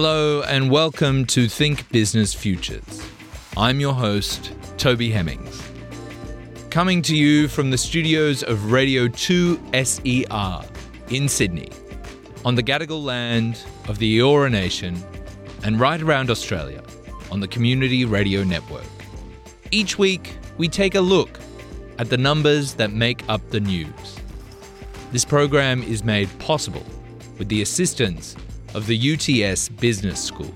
Hello, and welcome to Think Business Futures. I'm your host, Toby Hemmings. Coming to you from the studios of Radio 2 SER in Sydney, on the Gadigal land of the Eora Nation, and right around Australia on the Community Radio Network. Each week, we take a look at the numbers that make up the news. This program is made possible with the assistance of the UTS Business School.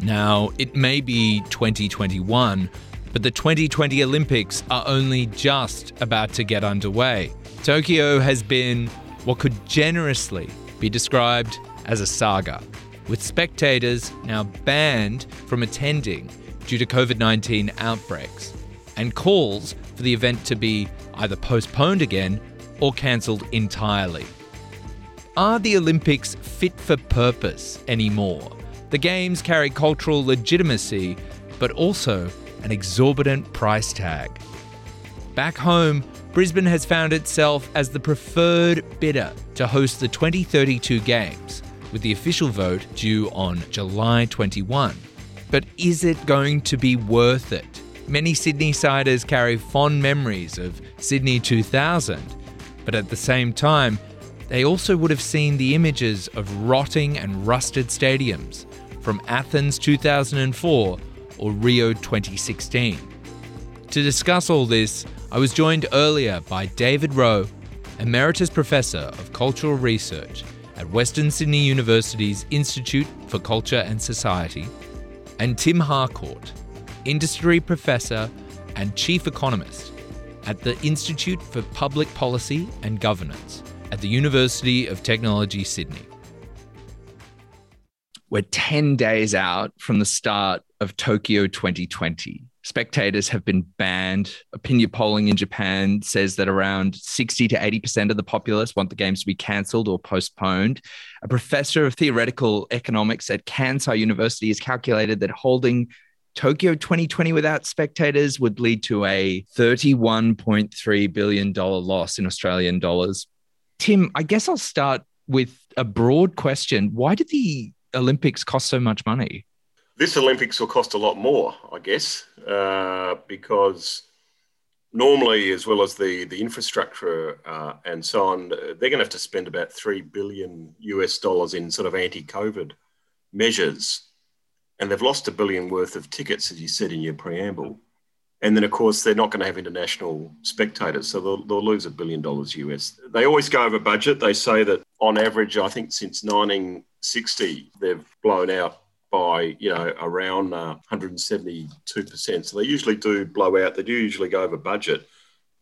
Now, it may be 2021, but the 2020 Olympics are only just about to get underway. Tokyo has been what could generously be described as a saga, with spectators now banned from attending due to COVID 19 outbreaks, and calls for the event to be either postponed again or cancelled entirely. Are the Olympics fit for purpose anymore? The Games carry cultural legitimacy, but also an exorbitant price tag. Back home, Brisbane has found itself as the preferred bidder to host the 2032 Games, with the official vote due on July 21. But is it going to be worth it? Many Sydney siders carry fond memories of Sydney 2000, but at the same time, they also would have seen the images of rotting and rusted stadiums from Athens 2004 or Rio 2016. To discuss all this, I was joined earlier by David Rowe, Emeritus Professor of Cultural Research at Western Sydney University's Institute for Culture and Society, and Tim Harcourt, Industry Professor and Chief Economist at the Institute for Public Policy and Governance at the University of Technology, Sydney. We're 10 days out from the start of Tokyo 2020. Spectators have been banned. Opinion polling in Japan says that around 60 to 80% of the populace want the games to be cancelled or postponed. A professor of theoretical economics at Kansai University has calculated that holding Tokyo 2020 without spectators would lead to a $31.3 billion loss in Australian dollars. Tim, I guess I'll start with a broad question. Why did the Olympics cost so much money? This Olympics will cost a lot more, I guess, uh, because normally, as well as the the infrastructure uh, and so on, they're going to have to spend about three billion US dollars in sort of anti-COVID measures, and they've lost a billion worth of tickets, as you said in your preamble. And then, of course, they're not going to have international spectators, so they'll, they'll lose a billion dollars US. They always go over budget. They say that on average, I think since 1960, they've blown out by you know around uh, 172%. So they usually do blow out. They do usually go over budget.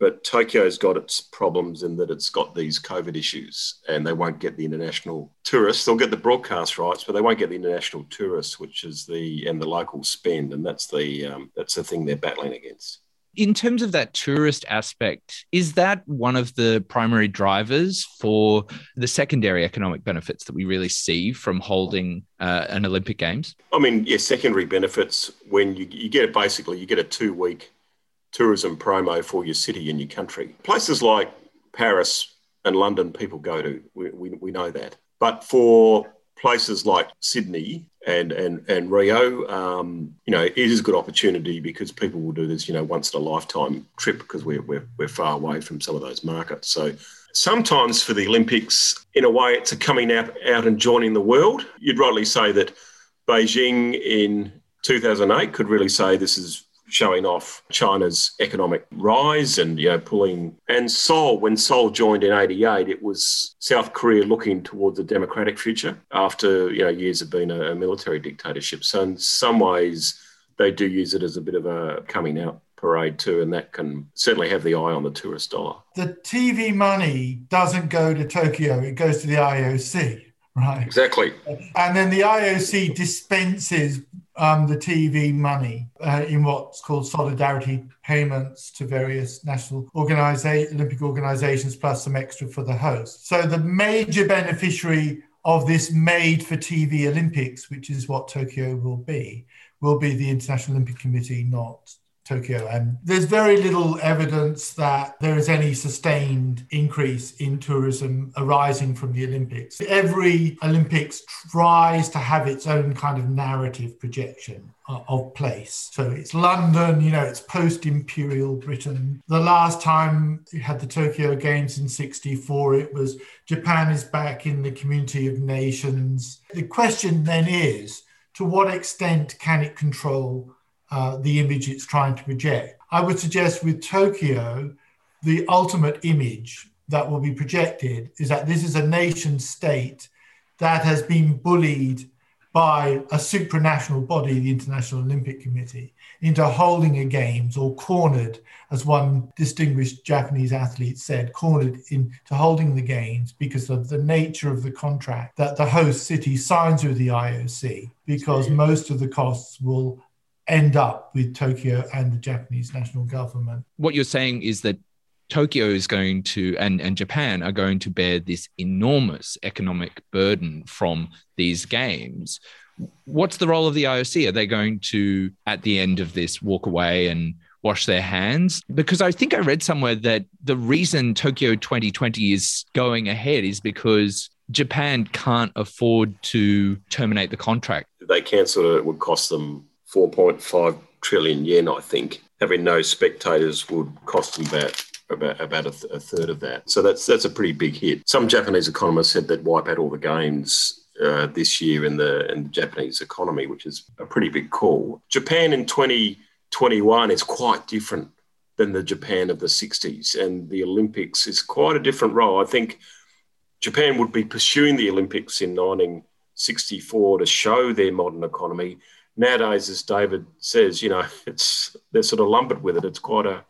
But Tokyo's got its problems in that it's got these COVID issues and they won't get the international tourists. They'll get the broadcast rights, but they won't get the international tourists, which is the and the local spend, and that's the um, that's the thing they're battling against. In terms of that tourist aspect, is that one of the primary drivers for the secondary economic benefits that we really see from holding uh, an Olympic Games? I mean, yeah, secondary benefits when you, you get it basically, you get a two week tourism promo for your city and your country. Places like Paris and London, people go to. We, we, we know that. But for places like Sydney and and and Rio, um, you know, it is a good opportunity because people will do this, you know, once in a lifetime trip because we're, we're we're far away from some of those markets. So sometimes for the Olympics, in a way, it's a coming out out and joining the world. You'd rightly say that Beijing in 2008 could really say this is showing off China's economic rise and you know pulling and Seoul when Seoul joined in 88 it was South Korea looking towards a democratic future after you know years of being a, a military dictatorship so in some ways they do use it as a bit of a coming out parade too, and that can certainly have the eye on the tourist dollar. The TV money doesn't go to Tokyo, it goes to the IOC, right? Exactly. And then the IOC dispenses um, the TV money uh, in what's called solidarity payments to various national Olympic organizations, plus some extra for the host. So the major beneficiary of this made for TV Olympics, which is what Tokyo will be, will be the International Olympic Committee, not Tokyo. And there's very little evidence that there is any sustained increase in tourism arising from the Olympics. Every Olympics tries to have its own kind of narrative projection uh, of place. So it's London, you know, it's post imperial Britain. The last time you had the Tokyo Games in 64, it was Japan is back in the community of nations. The question then is to what extent can it control uh, the image it's trying to project? I would suggest with Tokyo, the ultimate image that will be projected is that this is a nation state that has been bullied by a supranational body, the International Olympic Committee, into holding a games or cornered, as one distinguished Japanese athlete said, cornered into holding the games because of the nature of the contract that the host city signs with the IOC, because most of the costs will end up with Tokyo and the Japanese national government. What you're saying is that Tokyo is going to and, and Japan are going to bear this enormous economic burden from these games. What's the role of the IOC? Are they going to, at the end of this, walk away and wash their hands? Because I think I read somewhere that the reason Tokyo 2020 is going ahead is because Japan can't afford to terminate the contract. If they cancel it, it would cost them 4.5 trillion yen, I think. Having no spectators would cost them about about about a, th- a, third of that. So that's that's a pretty big hit. Some Japanese economists said they'd wipe out all the gains uh, this year in the in the Japanese economy, which is a pretty big call. Japan in 2021 is quite different than the Japan of the 60s, and the Olympics is quite a different role. I think Japan would be pursuing the Olympics in 1964 to show their modern economy. Nowadays, as David says, you know, it's they're sort of lumbered with it. It's quite a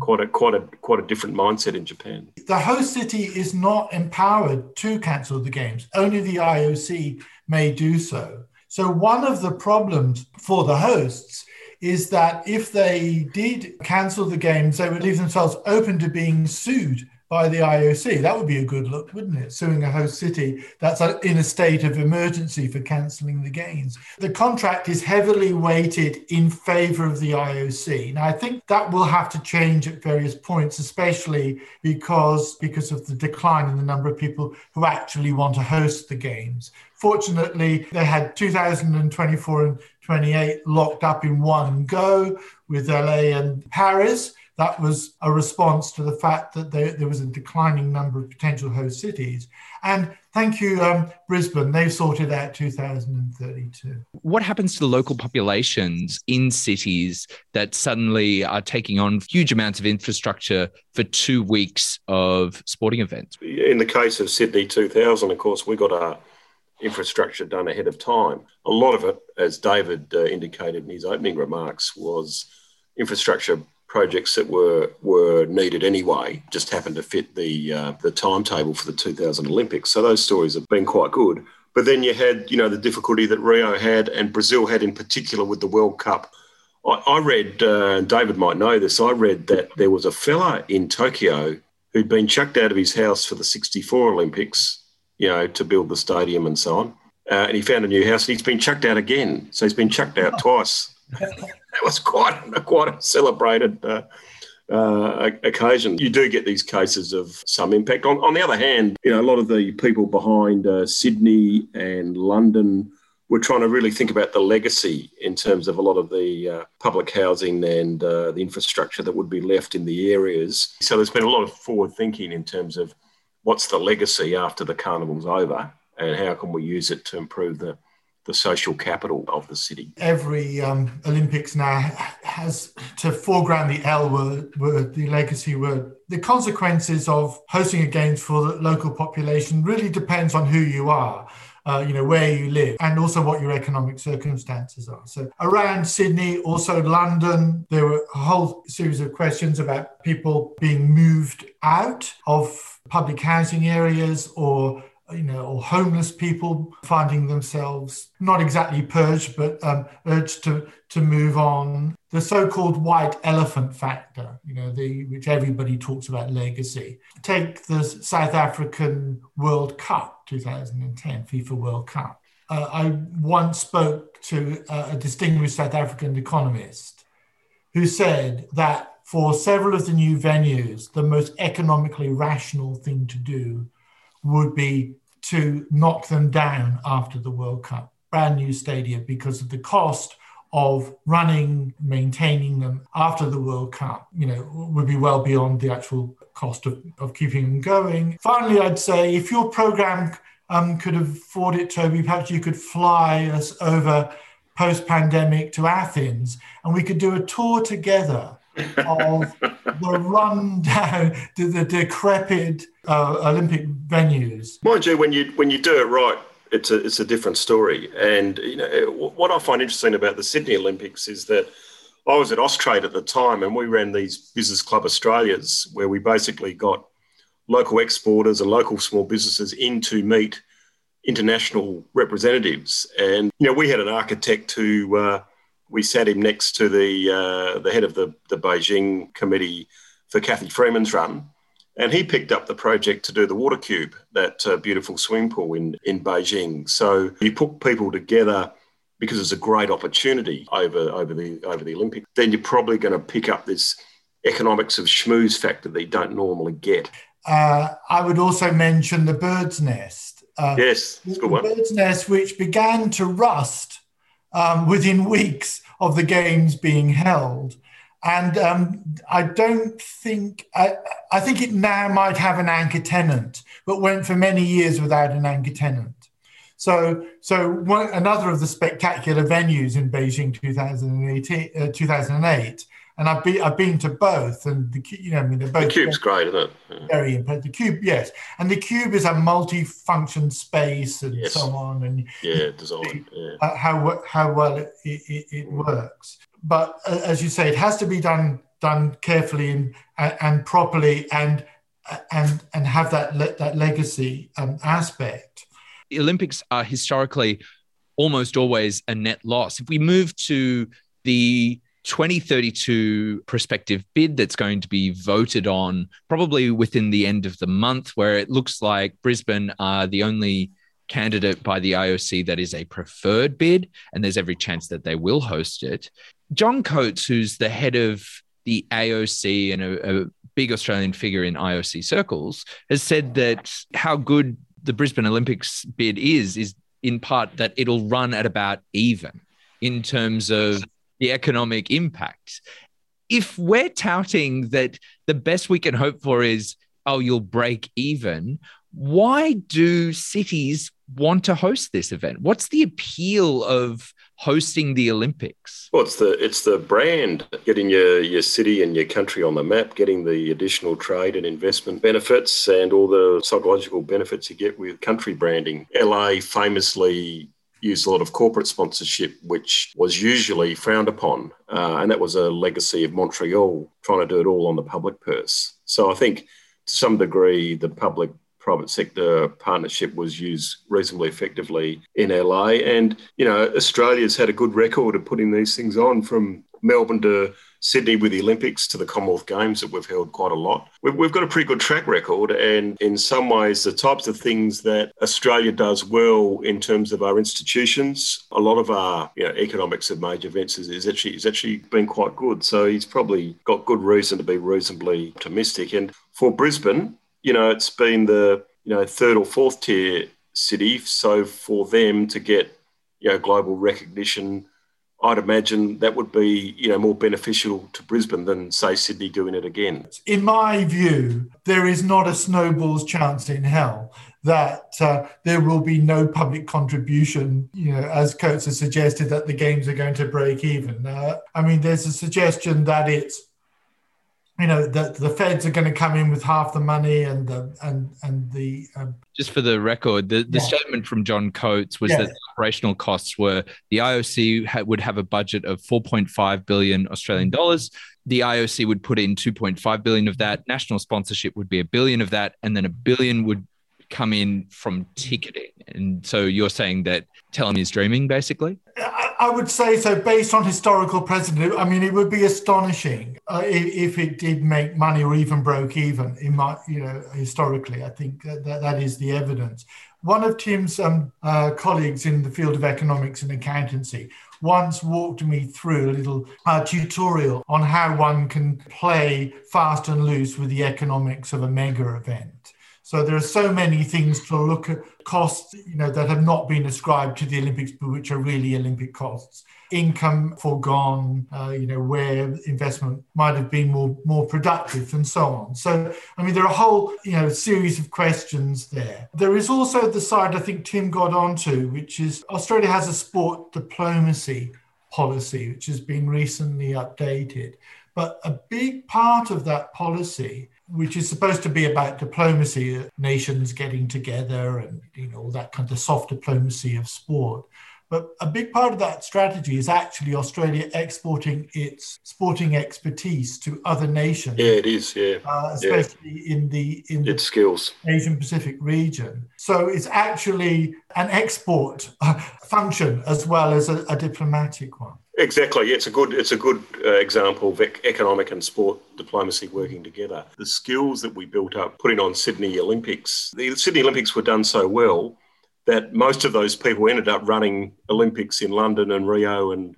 quite a quite a quite a different mindset in Japan. The host city is not empowered to cancel the games. Only the IOC may do so. So one of the problems for the hosts is that if they did cancel the games, they would leave themselves open to being sued by the IOC. That would be a good look, wouldn't it? Suing a host city that's uh, in a state of emergency for cancelling the games. The contract is heavily weighted in favour of the IOC. Now, I think that will have to change at various points, especially because because of the decline in the number of people who actually want to host the games. Fortunately, they had 2024 and 28 locked up in one go with LA and Paris that was a response to the fact that there, there was a declining number of potential host cities. And thank you, um, Brisbane, they've sorted out 2032. What happens to the local populations in cities that suddenly are taking on huge amounts of infrastructure for two weeks of sporting events? In the case of Sydney 2000, of course, we got our infrastructure done ahead of time. A lot of it, as David uh, indicated in his opening remarks, was infrastructure projects that were were needed anyway just happened to fit the uh, the timetable for the 2000 Olympics. So those stories have been quite good. But then you had you know the difficulty that Rio had and Brazil had in particular with the World Cup. I, I read uh, David might know this. I read that there was a fella in Tokyo who'd been chucked out of his house for the 64 Olympics, you know, to build the stadium and so on. Uh, and he found a new house and he's been chucked out again. So he's been chucked out twice. that was quite a, quite a celebrated uh, uh, occasion. You do get these cases of some impact. On, on the other hand, you know, a lot of the people behind uh, Sydney and London were trying to really think about the legacy in terms of a lot of the uh, public housing and uh, the infrastructure that would be left in the areas. So there's been a lot of forward thinking in terms of what's the legacy after the carnival's over and how can we use it to improve the the social capital of the city. Every um, Olympics now has to foreground the L word, word, the legacy word. The consequences of hosting a games for the local population really depends on who you are. Uh, you know where you live and also what your economic circumstances are so around sydney also london there were a whole series of questions about people being moved out of public housing areas or you know, or homeless people finding themselves not exactly purged, but um, urged to to move on. The so-called white elephant factor, you know, the which everybody talks about legacy. Take the South African World Cup, 2010 FIFA World Cup. Uh, I once spoke to a distinguished South African economist who said that for several of the new venues, the most economically rational thing to do would be to knock them down after the World Cup, brand new stadium, because of the cost of running, maintaining them after the World Cup, you know, would be well beyond the actual cost of, of keeping them going. Finally, I'd say if your program um, could afford it, Toby, perhaps you could fly us over post pandemic to Athens and we could do a tour together of the rundown to the decrepit uh, Olympic venues. Mind you, when you when you do it right, it's a it's a different story. And you know what I find interesting about the Sydney Olympics is that I was at Austrade at the time, and we ran these Business Club Australias, where we basically got local exporters and local small businesses in to meet international representatives. And you know, we had an architect who uh, we sat him next to the uh, the head of the the Beijing committee for Cathy Freeman's run, and he picked up the project to do the water cube, that uh, beautiful swimming pool in in Beijing. So you put people together because it's a great opportunity over over the over the Olympics. Then you're probably going to pick up this economics of schmooze factor that you don't normally get. Uh, I would also mention the bird's nest. Uh, yes, the bird's nest, which began to rust um, within weeks of the games being held. And um, I don't think, I, I think it now might have an anchor tenant, but went for many years without an anchor tenant. So, so one, another of the spectacular venues in Beijing 2018, uh, 2008 and I've been I've been to both, and the you know I mean they're both. The cube's great, isn't it? Yeah. Very impressive. The cube, yes, and the cube is a multi-function space and yes. so on, and yeah, design, yeah. how how well it, it, it works. But uh, as you say, it has to be done done carefully and and properly, and and and have that le- that legacy um, aspect. The Olympics are historically almost always a net loss. If we move to the 2032 prospective bid that's going to be voted on probably within the end of the month, where it looks like Brisbane are the only candidate by the IOC that is a preferred bid, and there's every chance that they will host it. John Coates, who's the head of the AOC and a, a big Australian figure in IOC circles, has said that how good the Brisbane Olympics bid is, is in part that it'll run at about even in terms of the economic impact. If we're touting that the best we can hope for is, oh, you'll break even, why do cities want to host this event? What's the appeal of hosting the Olympics? Well, it's the it's the brand, getting your your city and your country on the map, getting the additional trade and investment benefits, and all the psychological benefits you get with country branding. LA famously used a lot of corporate sponsorship, which was usually frowned upon. Uh, and that was a legacy of Montreal trying to do it all on the public purse. So I think to some degree, the public private sector partnership was used reasonably effectively in LA. And, you know, Australia's had a good record of putting these things on from Melbourne to Sydney with the Olympics to the Commonwealth Games that we've held quite a lot. We've, got a pretty good track record, and in some ways, the types of things that Australia does well in terms of our institutions, a lot of our you know, economics of major events is, is actually is actually been quite good. So he's probably got good reason to be reasonably optimistic. And for Brisbane, you know, it's been the you know third or fourth tier city, so for them to get you know global recognition I'd imagine that would be, you know, more beneficial to Brisbane than say Sydney doing it again. In my view, there is not a snowball's chance in hell that uh, there will be no public contribution, you know, as Coates has suggested that the games are going to break even. Uh, I mean, there's a suggestion that it's you know that the feds are going to come in with half the money and the and and the um, just for the record the, the yeah. statement from john coates was yeah. that the operational costs were the ioc ha- would have a budget of 4.5 billion australian dollars the ioc would put in 2.5 billion of that national sponsorship would be a billion of that and then a billion would come in from ticketing and so you're saying that telling is dreaming basically I would say so based on historical precedent. I mean, it would be astonishing uh, if, it did make money or even broke even. In my, you know, historically, I think that, that is the evidence. one of Tim's um, uh, colleagues in the field of economics and accountancy once walked me through a little uh, tutorial on how one can play fast and loose with the economics of a mega event. So there are so many things to look at costs, you know, that have not been ascribed to the Olympics, but which are really Olympic costs. Income foregone, uh, you know, where investment might have been more more productive, and so on. So, I mean, there are a whole, you know, series of questions there. There is also the side I think Tim got onto, which is Australia has a sport diplomacy policy, which has been recently updated. But a big part of that policy which is supposed to be about diplomacy, nations getting together and you know all that kind of soft diplomacy of sport. But a big part of that strategy is actually Australia exporting its sporting expertise to other nations. Yeah, it is. Yeah, uh, especially yeah. in the in its skills Asian Pacific region. So it's actually an export function as well as a, a diplomatic one. Exactly. It's a good. It's a good uh, example of economic and sport diplomacy working together. The skills that we built up putting on Sydney Olympics. The Sydney Olympics were done so well that most of those people ended up running Olympics in London and Rio and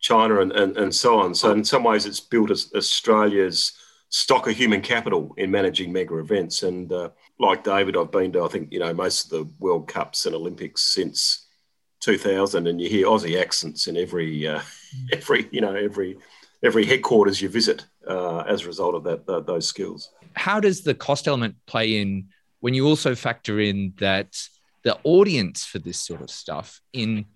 China and, and, and so on. So in some ways, it's built as Australia's stock of human capital in managing mega events. And uh, like David, I've been to I think you know most of the World Cups and Olympics since 2000, and you hear Aussie accents in every uh, every you know every every headquarters you visit uh, as a result of that, that those skills. How does the cost element play in when you also factor in that the audience for this sort of stuff in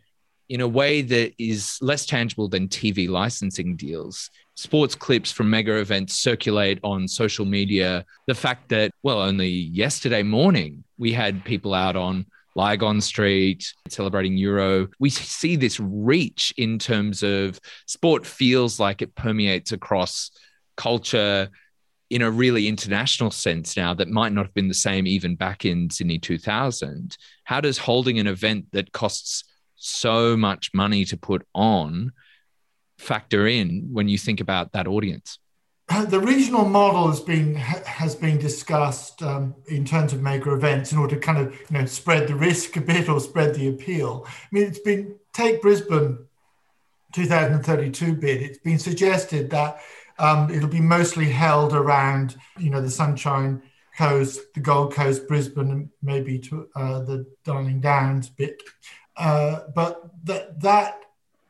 in a way that is less tangible than TV licensing deals. Sports clips from mega events circulate on social media. The fact that, well, only yesterday morning we had people out on Lygon Street, celebrating Euro. We see this reach in terms of sport feels like it permeates across culture in a really international sense now that might not have been the same even back in Sydney 2000. How does holding an event that costs so much money to put on factor in when you think about that audience? The regional model has been has been discussed um, in terms of mega events in order to kind of you know spread the risk a bit or spread the appeal. I mean, it's been take Brisbane 2032 bid. It's been suggested that um, it'll be mostly held around you know the Sunshine Coast, the Gold Coast, Brisbane, and maybe to uh, the Darling Downs bit. Uh, but that that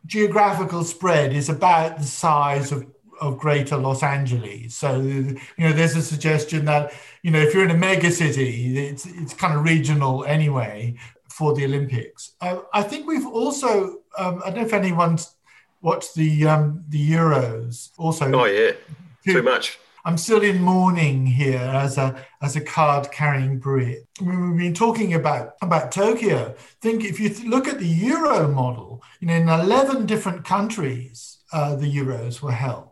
geographical spread is about the size of of greater Los Angeles. So, you know, there's a suggestion that, you know, if you're in a mega city, it's, it's kind of regional anyway for the Olympics. Uh, I think we've also, um, I don't know if anyone's watched the um, the Euros also. Oh, yeah, too much. I'm still in mourning here as a as a card carrying Brit. We've been talking about about Tokyo. Think if you th- look at the Euro model, you know, in 11 different countries, uh, the Euros were held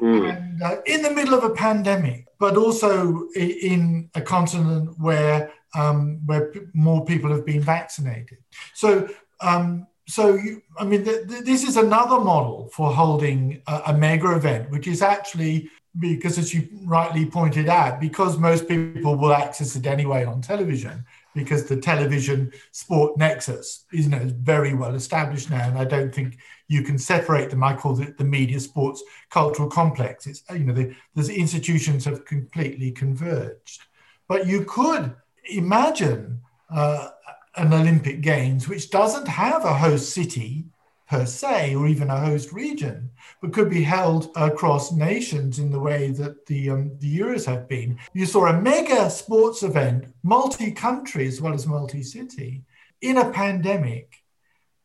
mm. and, uh, in the middle of a pandemic, but also in a continent where um, where more people have been vaccinated. So. Um, so, you, I mean, th- th- this is another model for holding a, a mega event, which is actually because, as you rightly pointed out, because most people will access it anyway on television, because the television sport nexus is you know, very well established now, and I don't think you can separate them. I call it the media sports cultural complex. It's you know the, the institutions have completely converged, but you could imagine uh, an Olympic Games which doesn't have a host city per se, or even a host region, but could be held across nations in the way that the um, the Euros have been. You saw a mega sports event, multi-country as well as multi-city, in a pandemic,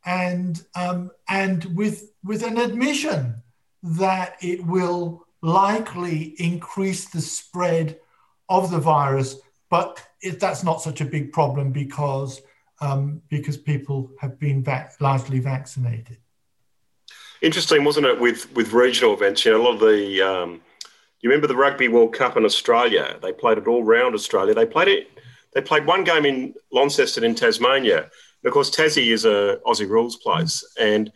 and um, and with with an admission that it will likely increase the spread of the virus, but it, that's not such a big problem because um, because people have been vac- largely vaccinated. Interesting, wasn't it, with, with regional events? You know, a lot of the, um, you remember the Rugby World Cup in Australia? They played it all round Australia. They played it, they played one game in Launceston in Tasmania. And of course, Tassie is a Aussie rules place. And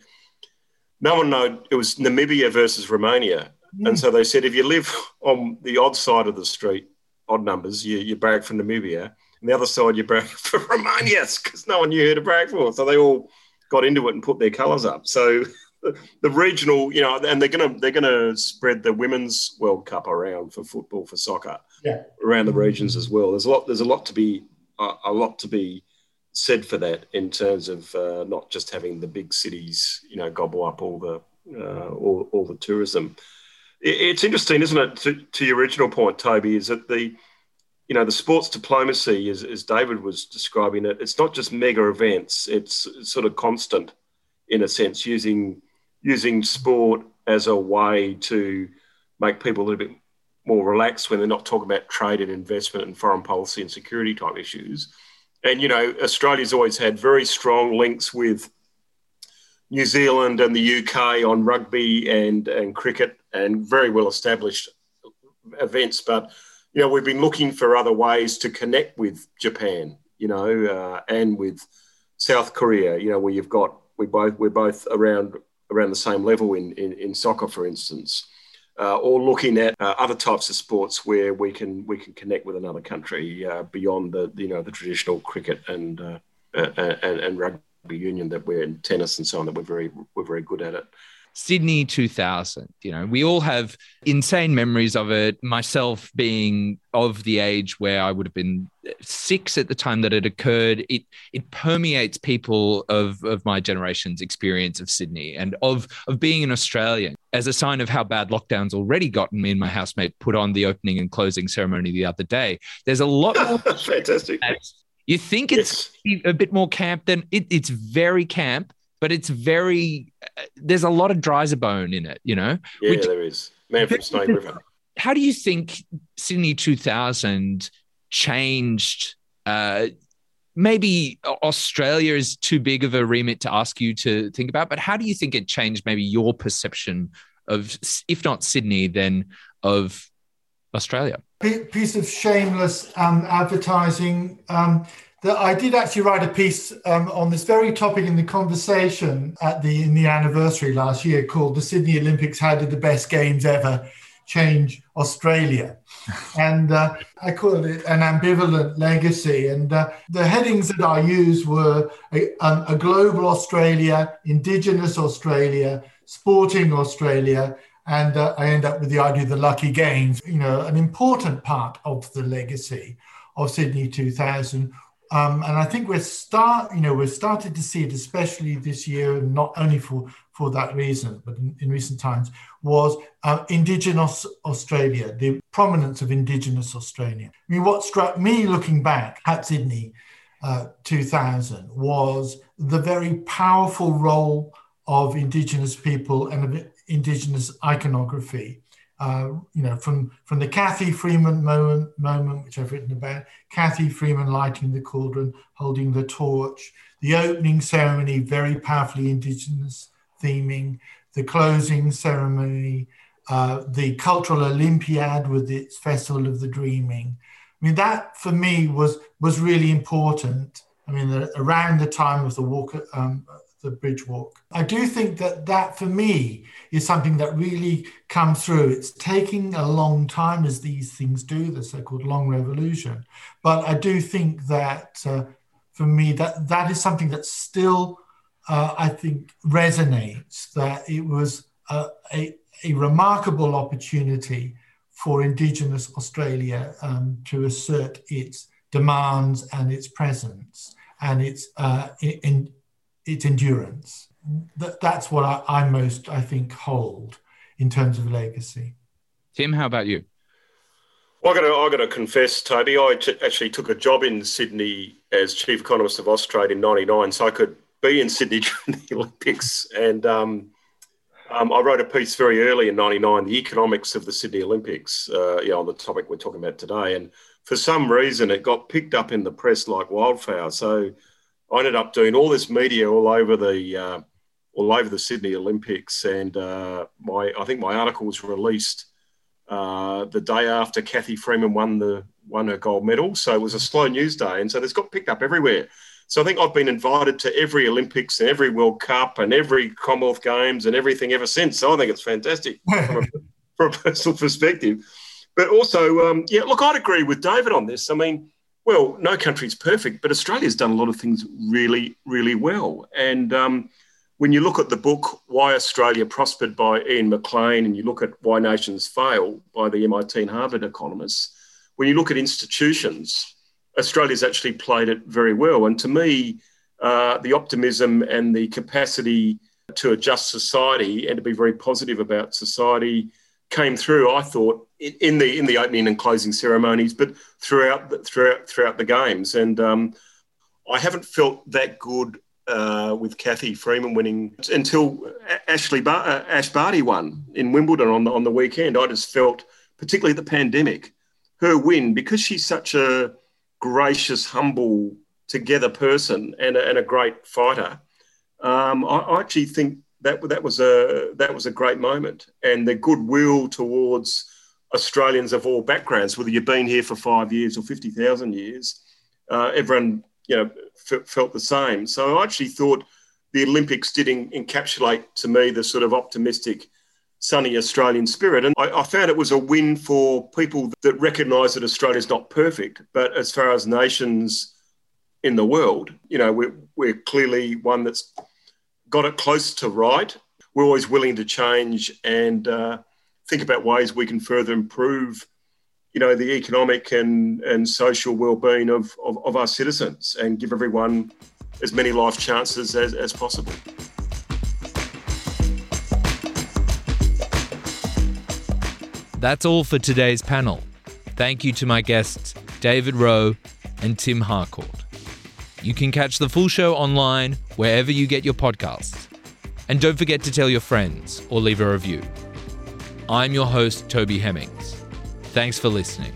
no one know it was Namibia versus Romania. Mm. And so they said, if you live on the odd side of the street, odd numbers, you, you barrack from Namibia and the other side you brag for Romania because no one knew who to brag for. So they all got into it and put their colours up. So the, regional, you know, and they're gonna they're gonna spread the women's World Cup around for football for soccer yeah. around the regions as well. There's a lot there's a lot to be uh, a lot to be said for that in terms of uh, not just having the big cities, you know, gobble up all the uh, all, all the tourism. It, it's interesting, isn't it? To, to your original point, Toby, is that the you know the sports diplomacy, as, as David was describing it, it's not just mega events; it's sort of constant in a sense, using using sport as a way to make people a little bit more relaxed when they're not talking about trade and investment and foreign policy and security type issues. And, you know, Australia's always had very strong links with New Zealand and the UK on rugby and, and cricket and very well established events. But, you know, we've been looking for other ways to connect with Japan, you know, uh, and with South Korea, you know, where you've got, we both, we're both around around the same level in, in, in soccer, for instance, uh, or looking at uh, other types of sports where we can we can connect with another country uh, beyond the you know the traditional cricket and, uh, and and rugby union that we're in tennis and so on that we're very we're very good at it. Sydney 2000. You know, we all have insane memories of it. Myself being of the age where I would have been six at the time that it occurred, it it permeates people of of my generation's experience of Sydney and of of being an Australian. As a sign of how bad lockdown's already gotten, me and my housemate put on the opening and closing ceremony the other day. There's a lot more. Fantastic. You think it's yes. a bit more camp than it, it's very camp but it's very there's a lot of bone in it, you know. Yeah, Which, there is. Man from Snowy River. How do you think Sydney 2000 changed? Uh, maybe Australia is too big of a remit to ask you to think about, but how do you think it changed maybe your perception of, if not Sydney, then of Australia? Piece of shameless um, advertising. Um, that I did actually write a piece um, on this very topic in the conversation at the in the anniversary last year called "The Sydney Olympics: How Did the Best Games Ever Change Australia?" and uh, I called it an ambivalent legacy. And uh, the headings that I used were a, um, a global Australia, Indigenous Australia, sporting Australia, and uh, I end up with the idea of the lucky games. You know, an important part of the legacy of Sydney 2000 um, and I think we're start, you know, we're starting to see it, especially this year, not only for for that reason, but in, in recent times, was uh, Indigenous Australia, the prominence of Indigenous Australia. I mean, what struck me looking back at Sydney uh, 2000 was the very powerful role of Indigenous people and of Indigenous iconography uh, you know, from from the Cathy Freeman moment, moment, which I've written about, Cathy Freeman lighting the cauldron, holding the torch, the opening ceremony, very powerfully indigenous theming, the closing ceremony, uh, the cultural Olympiad with its Festival of the Dreaming. I mean, that for me was was really important. I mean, the, around the time of the Walker um, the bridge walk. I do think that that for me is something that really comes through. It's taking a long time as these things do, the so-called long revolution. But I do think that uh, for me that that is something that still uh, I think resonates. That it was a, a, a remarkable opportunity for Indigenous Australia um, to assert its demands and its presence and its uh, in, its endurance. That, that's what I, I most, I think, hold in terms of legacy. Tim, how about you? Well, I got to, got to confess, Toby. I t- actually took a job in Sydney as chief economist of Austrade in '99, so I could be in Sydney during the Olympics. And um, um, I wrote a piece very early in '99, the economics of the Sydney Olympics, uh, you know, on the topic we're talking about today. And for some reason, it got picked up in the press like wildfire. So I ended up doing all this media all over the uh, all over the Sydney Olympics, and uh, my I think my article was released uh, the day after Cathy Freeman won the won her gold medal. So it was a slow news day, and so this got picked up everywhere. So I think I've been invited to every Olympics and every World Cup and every Commonwealth Games and everything ever since. So I think it's fantastic from, a, from a personal perspective. But also, um, yeah, look, I'd agree with David on this. I mean, well, no country's perfect, but Australia's done a lot of things really, really well. And um, when you look at the book Why Australia Prospered by Ian McLean, and you look at Why Nations Fail by the MIT and Harvard economists, when you look at institutions, Australia's actually played it very well. And to me, uh, the optimism and the capacity to adjust society and to be very positive about society came through. I thought in the in the opening and closing ceremonies, but throughout the, throughout throughout the games. And um, I haven't felt that good uh, with Cathy Freeman winning until Ashley Bar- uh, Ash Barty won in Wimbledon on the on the weekend. I just felt, particularly the pandemic, her win because she's such a gracious, humble, together person and a, and a great fighter. Um, I, I actually think that that was a that was a great moment, and the goodwill towards Australians of all backgrounds, whether you've been here for five years or fifty thousand years, uh, everyone you know f- felt the same. So I actually thought the Olympics did in, encapsulate to me the sort of optimistic, sunny Australian spirit, and I, I found it was a win for people that recognise that Australia's not perfect, but as far as nations in the world, you know, we're, we're clearly one that's got it close to right. We're always willing to change and uh, think about ways we can further improve, you know, the economic and, and social well-being of, of, of our citizens and give everyone as many life chances as, as possible. That's all for today's panel. Thank you to my guests, David Rowe and Tim Harcourt. You can catch the full show online wherever you get your podcasts. And don't forget to tell your friends or leave a review. I'm your host, Toby Hemmings. Thanks for listening.